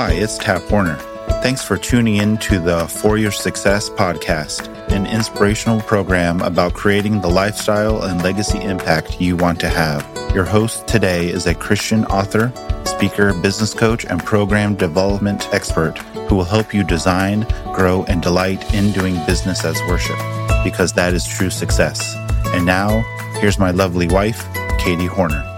Hi, it's Tap Horner. Thanks for tuning in to the For Your Success podcast, an inspirational program about creating the lifestyle and legacy impact you want to have. Your host today is a Christian author, speaker, business coach, and program development expert who will help you design, grow, and delight in doing business as worship, because that is true success. And now, here's my lovely wife, Katie Horner.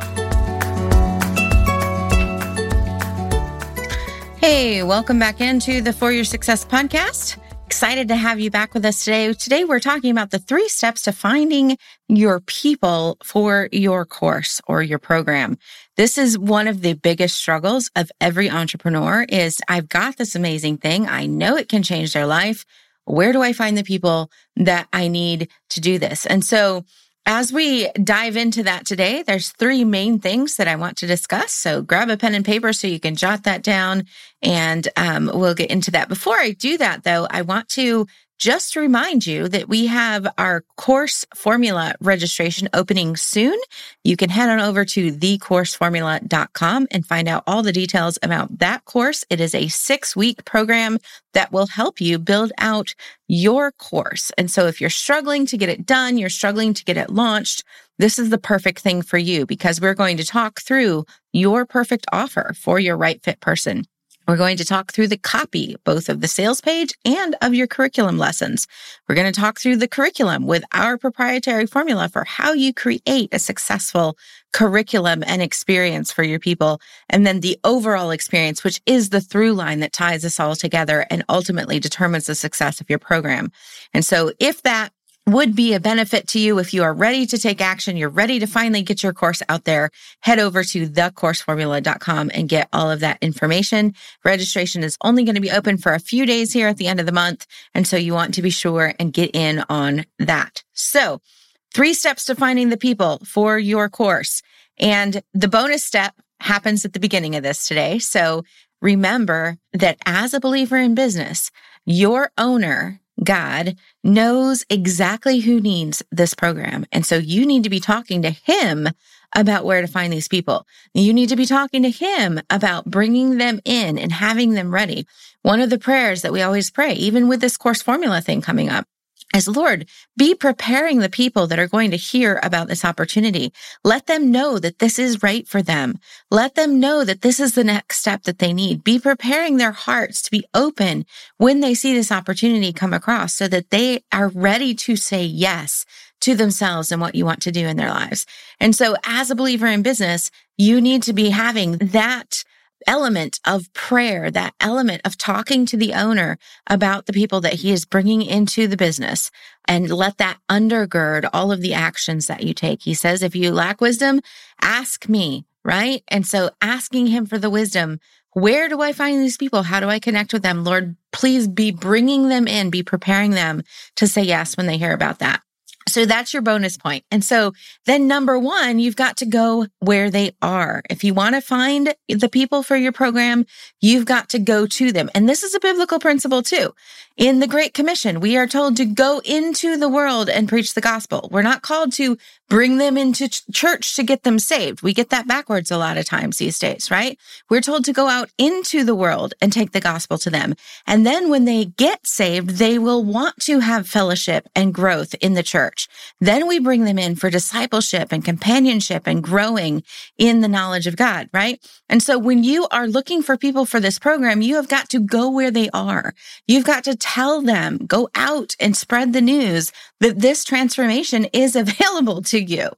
Hey, welcome back into the For Your Success podcast. Excited to have you back with us today. Today, we're talking about the three steps to finding your people for your course or your program. This is one of the biggest struggles of every entrepreneur is I've got this amazing thing. I know it can change their life. Where do I find the people that I need to do this? And so as we dive into that today, there's three main things that I want to discuss. So grab a pen and paper so you can jot that down and um, we'll get into that. Before I do that though, I want to just to remind you that we have our course formula registration opening soon. You can head on over to thecourseformula.com and find out all the details about that course. It is a six week program that will help you build out your course. And so if you're struggling to get it done, you're struggling to get it launched, this is the perfect thing for you because we're going to talk through your perfect offer for your right fit person. We're going to talk through the copy, both of the sales page and of your curriculum lessons. We're going to talk through the curriculum with our proprietary formula for how you create a successful curriculum and experience for your people. And then the overall experience, which is the through line that ties us all together and ultimately determines the success of your program. And so if that would be a benefit to you if you are ready to take action. You're ready to finally get your course out there. Head over to thecourseformula.com and get all of that information. Registration is only going to be open for a few days here at the end of the month. And so you want to be sure and get in on that. So three steps to finding the people for your course. And the bonus step happens at the beginning of this today. So remember that as a believer in business, your owner God knows exactly who needs this program. And so you need to be talking to him about where to find these people. You need to be talking to him about bringing them in and having them ready. One of the prayers that we always pray, even with this course formula thing coming up, as Lord, be preparing the people that are going to hear about this opportunity. Let them know that this is right for them. Let them know that this is the next step that they need. Be preparing their hearts to be open when they see this opportunity come across so that they are ready to say yes to themselves and what you want to do in their lives. And so as a believer in business, you need to be having that element of prayer, that element of talking to the owner about the people that he is bringing into the business and let that undergird all of the actions that you take. He says, if you lack wisdom, ask me, right? And so asking him for the wisdom, where do I find these people? How do I connect with them? Lord, please be bringing them in, be preparing them to say yes when they hear about that. So that's your bonus point. And so then number one, you've got to go where they are. If you want to find the people for your program, you've got to go to them. And this is a biblical principle too. In the Great Commission, we are told to go into the world and preach the gospel. We're not called to bring them into ch- church to get them saved. We get that backwards a lot of times these days, right? We're told to go out into the world and take the gospel to them. And then when they get saved, they will want to have fellowship and growth in the church. Then we bring them in for discipleship and companionship and growing in the knowledge of God, right? And so when you are looking for people for this program, you have got to go where they are. You've got to tell them, go out and spread the news that this transformation is available to you.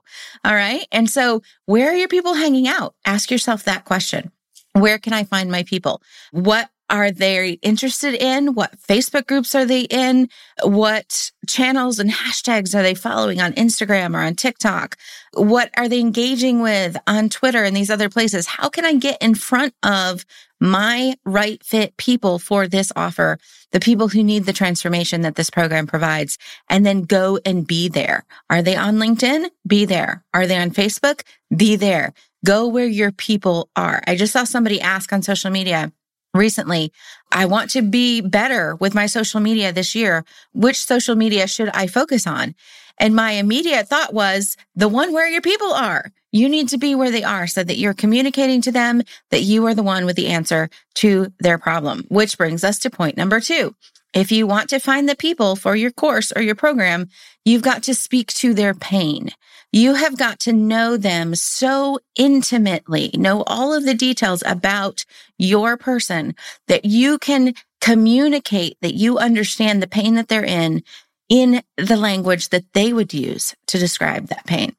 All right. And so where are your people hanging out? Ask yourself that question. Where can I find my people? What are they interested in? What Facebook groups are they in? What channels and hashtags are they following on Instagram or on TikTok? What are they engaging with on Twitter and these other places? How can I get in front of my right fit people for this offer, the people who need the transformation that this program provides, and then go and be there. Are they on LinkedIn? Be there. Are they on Facebook? Be there. Go where your people are. I just saw somebody ask on social media, recently, I want to be better with my social media this year. Which social media should I focus on? And my immediate thought was the one where your people are. You need to be where they are so that you're communicating to them that you are the one with the answer to their problem, which brings us to point number two. If you want to find the people for your course or your program, you've got to speak to their pain. You have got to know them so intimately, know all of the details about your person that you can communicate that you understand the pain that they're in in the language that they would use to describe that pain.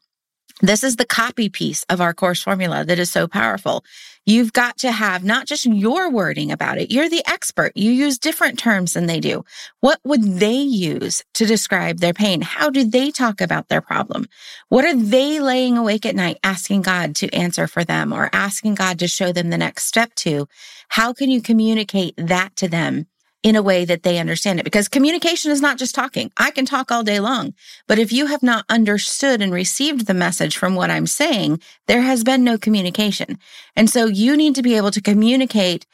This is the copy piece of our course formula that is so powerful. You've got to have not just your wording about it. You're the expert. You use different terms than they do. What would they use to describe their pain? How do they talk about their problem? What are they laying awake at night asking God to answer for them or asking God to show them the next step to? How can you communicate that to them in a way that they understand it. Because communication is not just talking. I can talk all day long, but if you have not understood and received the message from what I'm saying, there has been no communication. And so you need to be able to communicate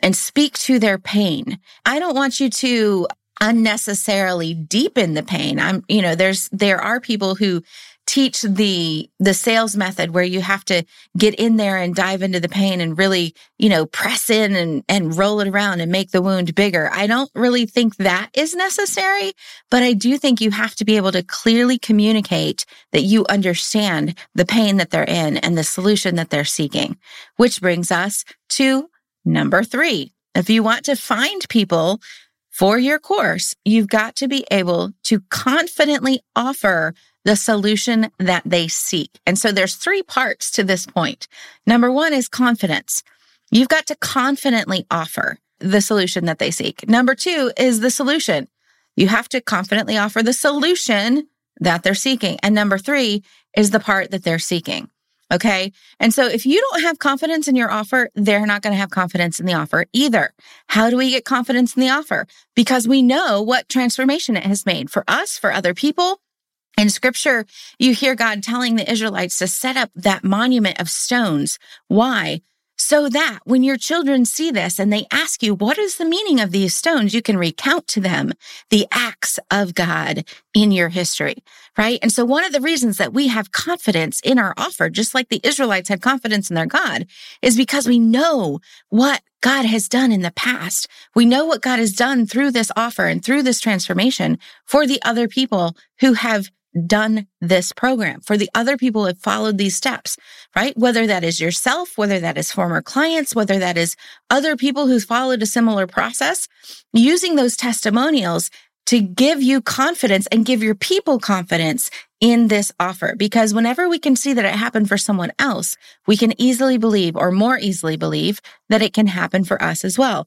and speak to their pain. I don't want you to unnecessarily deepen the pain. I'm, you know, there's, there are people who teach the the sales method where you have to get in there and dive into the pain and really you know press in and and roll it around and make the wound bigger. I don't really think that is necessary but i do think you have to be able to clearly communicate that you understand the pain that they're in and the solution that they're seeking which brings us to number 3 if you want to find people for your course, you've got to be able to confidently offer the solution that they seek. And so there's three parts to this point. Number one is confidence. You've got to confidently offer the solution that they seek. Number two is the solution. You have to confidently offer the solution that they're seeking. And number three is the part that they're seeking. Okay. And so if you don't have confidence in your offer, they're not going to have confidence in the offer either. How do we get confidence in the offer? Because we know what transformation it has made for us, for other people, in scripture, you hear God telling the Israelites to set up that monument of stones. Why? So that when your children see this and they ask you, what is the meaning of these stones? You can recount to them the acts of God in your history, right? And so one of the reasons that we have confidence in our offer, just like the Israelites had confidence in their God, is because we know what God has done in the past. We know what God has done through this offer and through this transformation for the other people who have done this program, for the other people who have followed these steps, right? Whether that is yourself, whether that is former clients, whether that is other people who've followed a similar process, using those testimonials to give you confidence and give your people confidence in this offer. Because whenever we can see that it happened for someone else, we can easily believe or more easily believe that it can happen for us as well.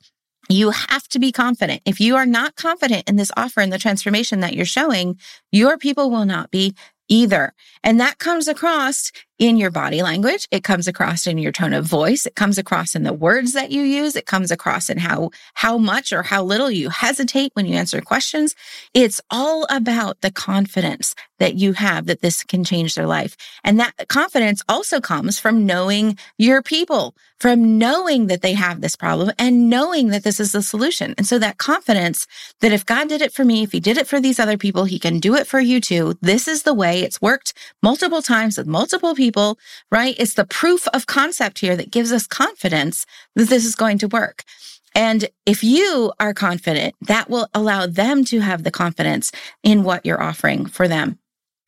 You have to be confident. If you are not confident in this offer and the transformation that you're showing, your people will not be either. And that comes across in your body language. It comes across in your tone of voice. It comes across in the words that you use. It comes across in how, how much or how little you hesitate when you answer questions. It's all about the confidence that you have that this can change their life. And that confidence also comes from knowing your people, from knowing that they have this problem and knowing that this is the solution. And so that confidence that if God did it for me, if he did it for these other people, he can do it for you too. This is the way it's worked multiple times with multiple people, right? It's the proof of concept here that gives us confidence that this is going to work. And if you are confident, that will allow them to have the confidence in what you're offering for them.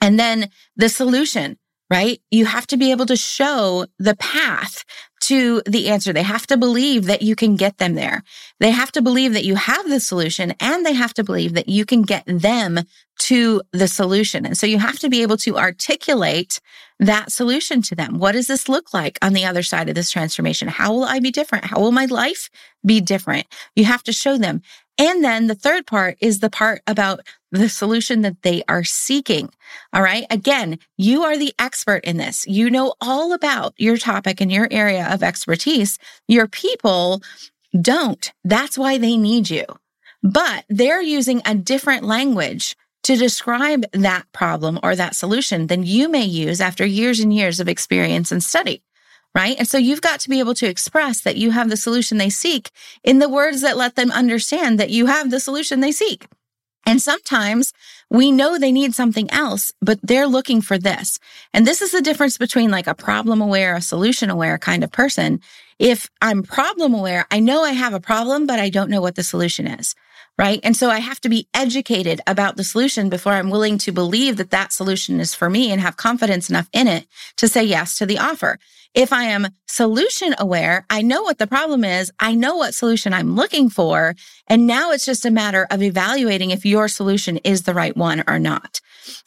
And then the solution, right? You have to be able to show the path to the answer. They have to believe that you can get them there. They have to believe that you have the solution and they have to believe that you can get them to the solution. And so you have to be able to articulate that solution to them. What does this look like on the other side of this transformation? How will I be different? How will my life be different? You have to show them. And then the third part is the part about the solution that they are seeking. All right. Again, you are the expert in this. You know all about your topic and your area of expertise. Your people don't. That's why they need you. But they're using a different language to describe that problem or that solution than you may use after years and years of experience and study. Right. And so you've got to be able to express that you have the solution they seek in the words that let them understand that you have the solution they seek. And sometimes we know they need something else, but they're looking for this. And this is the difference between like a problem aware, a solution aware kind of person. If I'm problem aware, I know I have a problem, but I don't know what the solution is. Right. And so I have to be educated about the solution before I'm willing to believe that that solution is for me and have confidence enough in it to say yes to the offer. If I am solution aware, I know what the problem is. I know what solution I'm looking for. And now it's just a matter of evaluating if your solution is the right one or not.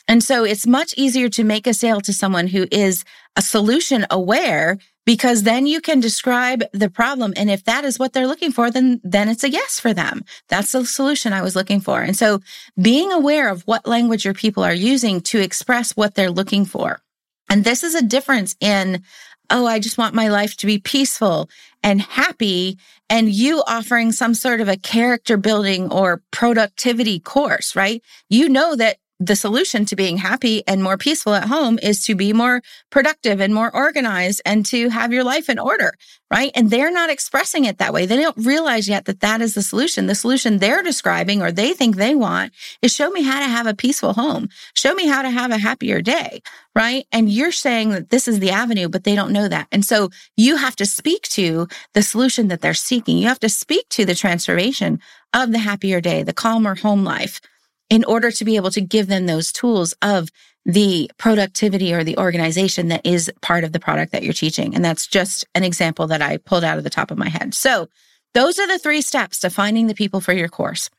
And so it's much easier to make a sale to someone who is a solution aware because then you can describe the problem. And if that is what they're looking for, then, then it's a yes for them. That's the solution I was looking for. And so being aware of what language your people are using to express what they're looking for. And this is a difference in oh, I just want my life to be peaceful and happy. And you offering some sort of a character building or productivity course, right? You know that the solution to being happy and more peaceful at home is to be more productive and more organized and to have your life in order, right? And they're not expressing it that way. They don't realize yet that that is the solution. The solution they're describing or they think they want is show me how to have a peaceful home. Show me how to have a happier day, right? And you're saying that this is the avenue, but they don't know that. And so you have to speak to the solution that they're seeking. You have to speak to the transformation of the happier day, the calmer home life in order to be able to give them those tools of the productivity or the organization that is part of the product that you're teaching. And that's just an example that I pulled out of the top of my head. So those are the three steps to finding the people for your course.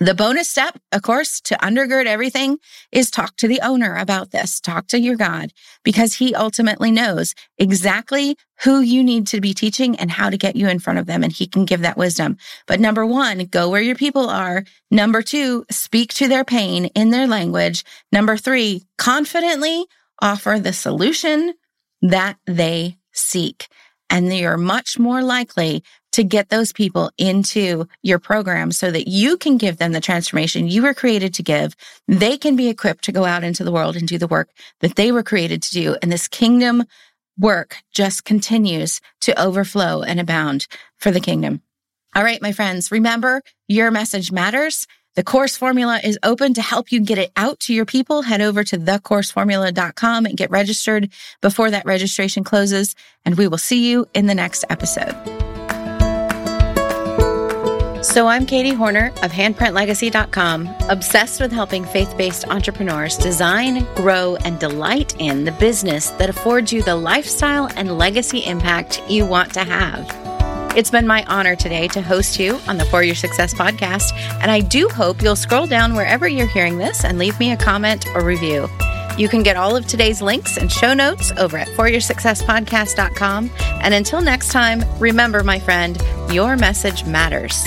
The bonus step, of course, to undergird everything is talk to the owner about this. Talk to your God because he ultimately knows exactly who you need to be teaching and how to get you in front of them. And he can give that wisdom. But number one, go where your people are. Number two, speak to their pain in their language. Number three, confidently offer the solution that they seek. And you're much more likely to get those people into your program so that you can give them the transformation you were created to give. They can be equipped to go out into the world and do the work that they were created to do. And this kingdom work just continues to overflow and abound for the kingdom. All right, my friends, remember your message matters. The course formula is open to help you get it out to your people. Head over to thecourseformula.com and get registered before that registration closes. And we will see you in the next episode. So I'm Katie Horner of handprintlegacy.com, obsessed with helping faith-based entrepreneurs design, grow, and delight in the business that affords you the lifestyle and legacy impact you want to have. It's been my honor today to host you on the For Your Success podcast, and I do hope you'll scroll down wherever you're hearing this and leave me a comment or review. You can get all of today's links and show notes over at foryoursuccesspodcast.com. And until next time, remember, my friend, your message matters.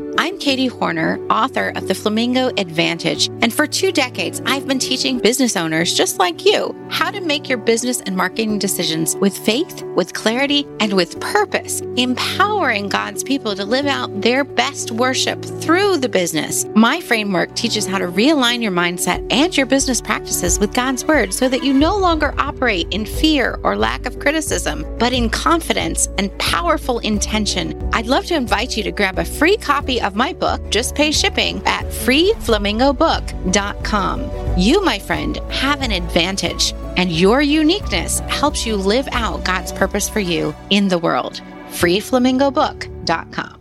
I'm Katie Horner, author of The Flamingo Advantage. And for two decades, I've been teaching business owners just like you how to make your business and marketing decisions with faith, with clarity, and with purpose, empowering God's people to live out their best worship through the business. My framework teaches how to realign your mindset and your business practices with God's word so that you no longer operate in fear or lack of criticism, but in confidence and powerful intention. I'd love to invite you to grab a free copy of my book, just pay shipping at freeflamingobook.com. You, my friend, have an advantage, and your uniqueness helps you live out God's purpose for you in the world. freeflamingobook.com.